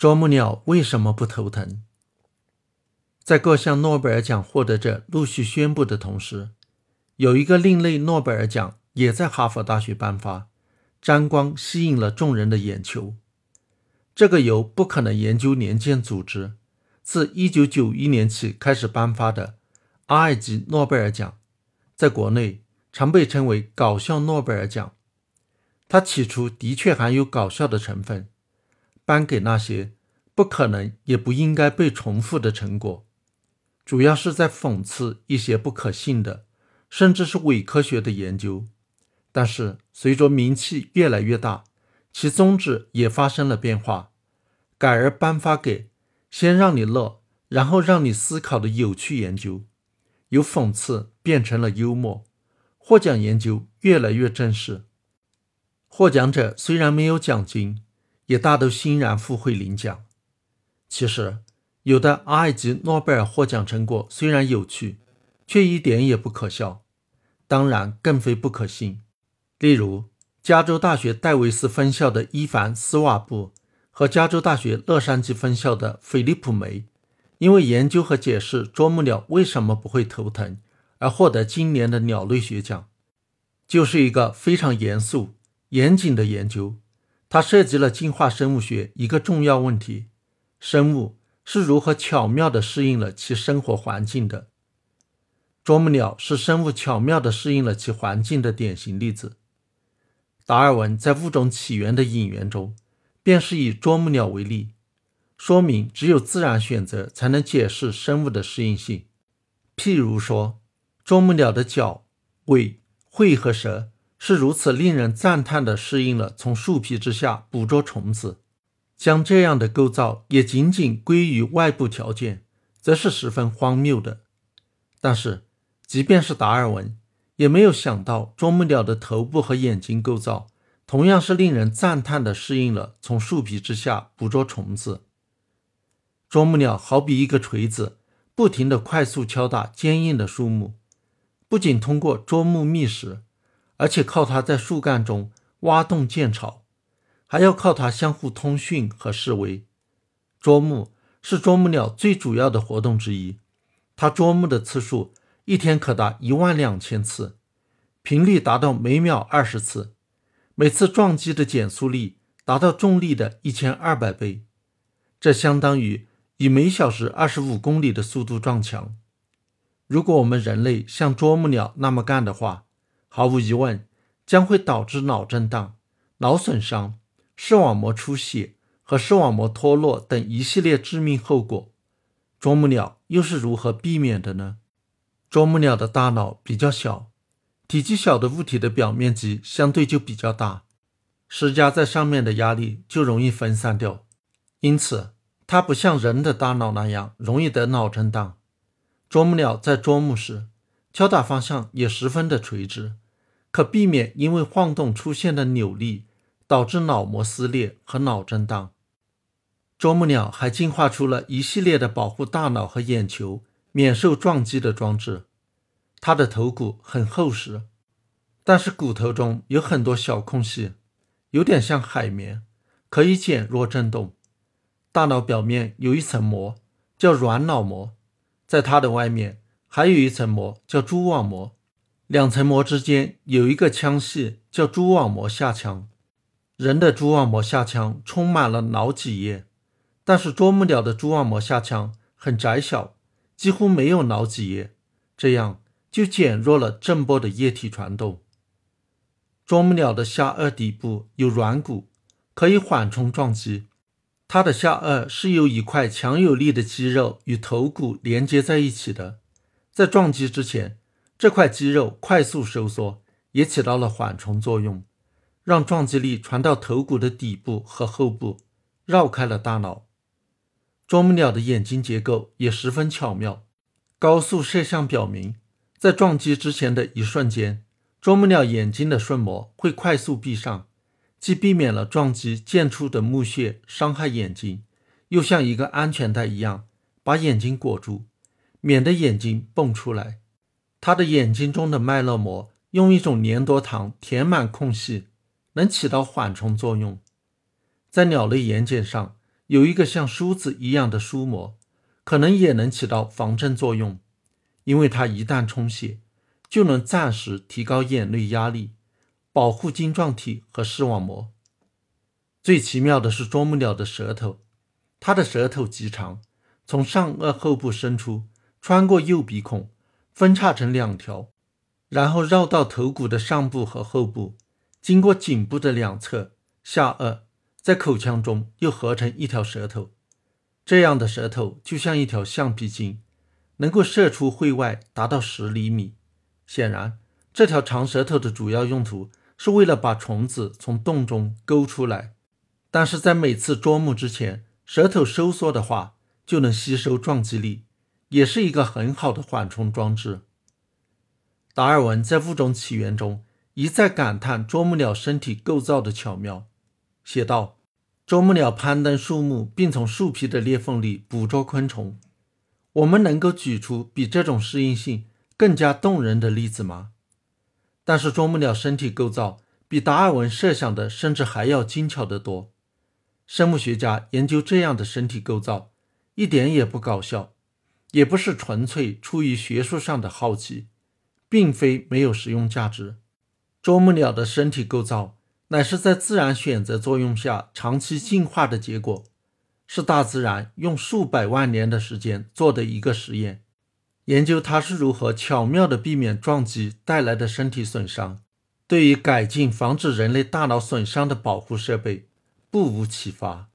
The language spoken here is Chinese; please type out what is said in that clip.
啄木鸟为什么不头疼？在各项诺贝尔奖获得者陆续宣布的同时，有一个另类诺贝尔奖也在哈佛大学颁发，沾光吸引了众人的眼球。这个由不可能研究年鉴组织自1991年起开始颁发的 R 级诺贝尔奖，在国内常被称为搞笑诺贝尔奖。它起初的确含有搞笑的成分。颁给那些不可能也不应该被重复的成果，主要是在讽刺一些不可信的，甚至是伪科学的研究。但是随着名气越来越大，其宗旨也发生了变化，改而颁发给先让你乐，然后让你思考的有趣研究，由讽刺变成了幽默。获奖研究越来越正式，获奖者虽然没有奖金。也大都欣然赴会领奖。其实，有的埃及诺贝尔获奖成果虽然有趣，却一点也不可笑，当然更非不可信。例如，加州大学戴维斯分校的伊凡·斯瓦布和加州大学洛杉矶分校的菲利普·梅，因为研究和解释啄木鸟为什么不会头疼而获得今年的鸟类学奖，就是一个非常严肃、严谨的研究。它涉及了进化生物学一个重要问题：生物是如何巧妙地适应了其生活环境的？啄木鸟是生物巧妙地适应了其环境的典型例子。达尔文在《物种起源》的引言中，便是以啄木鸟为例，说明只有自然选择才能解释生物的适应性。譬如说，啄木鸟的脚、尾、喙和舌。是如此令人赞叹地适应了从树皮之下捕捉虫子，将这样的构造也仅仅归于外部条件，则是十分荒谬的。但是，即便是达尔文，也没有想到啄木鸟的头部和眼睛构造同样是令人赞叹地适应了从树皮之下捕捉虫子。啄木鸟好比一个锤子，不停地快速敲打坚硬的树木，不仅通过啄木觅食。而且靠它在树干中挖洞建巢，还要靠它相互通讯和示威。啄木是啄木鸟最主要的活动之一，它啄木的次数一天可达一万两千次，频率达到每秒二十次，每次撞击的减速力达到重力的一千二百倍，这相当于以每小时二十五公里的速度撞墙。如果我们人类像啄木鸟那么干的话，毫无疑问，将会导致脑震荡、脑损伤、视网膜出血和视网膜脱落等一系列致命后果。啄木鸟又是如何避免的呢？啄木鸟的大脑比较小，体积小的物体的表面积相对就比较大，施加在上面的压力就容易分散掉，因此它不像人的大脑那样容易得脑震荡。啄木鸟在啄木时，敲打方向也十分的垂直。可避免因为晃动出现的扭力导致脑膜撕裂和脑震荡。啄木鸟还进化出了一系列的保护大脑和眼球免受撞击的装置。它的头骨很厚实，但是骨头中有很多小空隙，有点像海绵，可以减弱震动。大脑表面有一层膜叫软脑膜，在它的外面还有一层膜叫蛛网膜。两层膜之间有一个腔隙，叫蛛网膜下腔。人的蛛网膜下腔充满了脑脊液，但是啄木鸟的蛛网膜下腔很窄小，几乎没有脑脊液，这样就减弱了震波的液体传动。啄木鸟的下颚底部有软骨，可以缓冲撞击。它的下颚是由一块强有力的肌肉与头骨连接在一起的，在撞击之前。这块肌肉快速收缩，也起到了缓冲作用，让撞击力传到头骨的底部和后部，绕开了大脑。啄木鸟的眼睛结构也十分巧妙。高速摄像表明，在撞击之前的一瞬间，啄木鸟眼睛的瞬膜会快速闭上，既避免了撞击溅出的木屑伤害眼睛，又像一个安全带一样把眼睛裹住，免得眼睛蹦出来。它的眼睛中的脉络膜用一种粘多糖填满空隙，能起到缓冲作用。在鸟类眼睑上有一个像梳子一样的梳膜，可能也能起到防震作用，因为它一旦充血，就能暂时提高眼内压力，保护晶状体和视网膜。最奇妙的是啄木鸟的舌头，它的舌头极长，从上颚后部伸出，穿过右鼻孔，分叉成两条，然后绕到头骨的上部和后部，经过颈部的两侧、下颚，在口腔中又合成一条舌头。这样的舌头就像一条橡皮筋，能够射出会外达到十厘米。显然，这条长舌头的主要用途是为了把虫子从洞中勾出来。但是在每次啄木之前，舌头收缩的话，就能吸收撞击力，也是一个很好的缓冲装置。达尔文在《物种起源》中一再感叹啄木鸟身体构造的巧妙，写道：“啄木鸟攀登树木，并从树皮的裂缝里捕捉昆虫。我们能够举出比这种适应性更加动人的例子吗？”但是啄木鸟身体构造比达尔文设想的甚至还要精巧得多。生物学家研究这样的身体构造，一点也不搞笑，也不是纯粹出于学术上的好奇，并非没有实用价值。啄木鸟的身体构造乃是在自然选择作用下长期进化的结果，是大自然用数百万年的时间做的一个实验，研究它是如何巧妙地避免撞击带来的身体损伤，对于改进防止人类大脑损伤的保护设备。不无启发。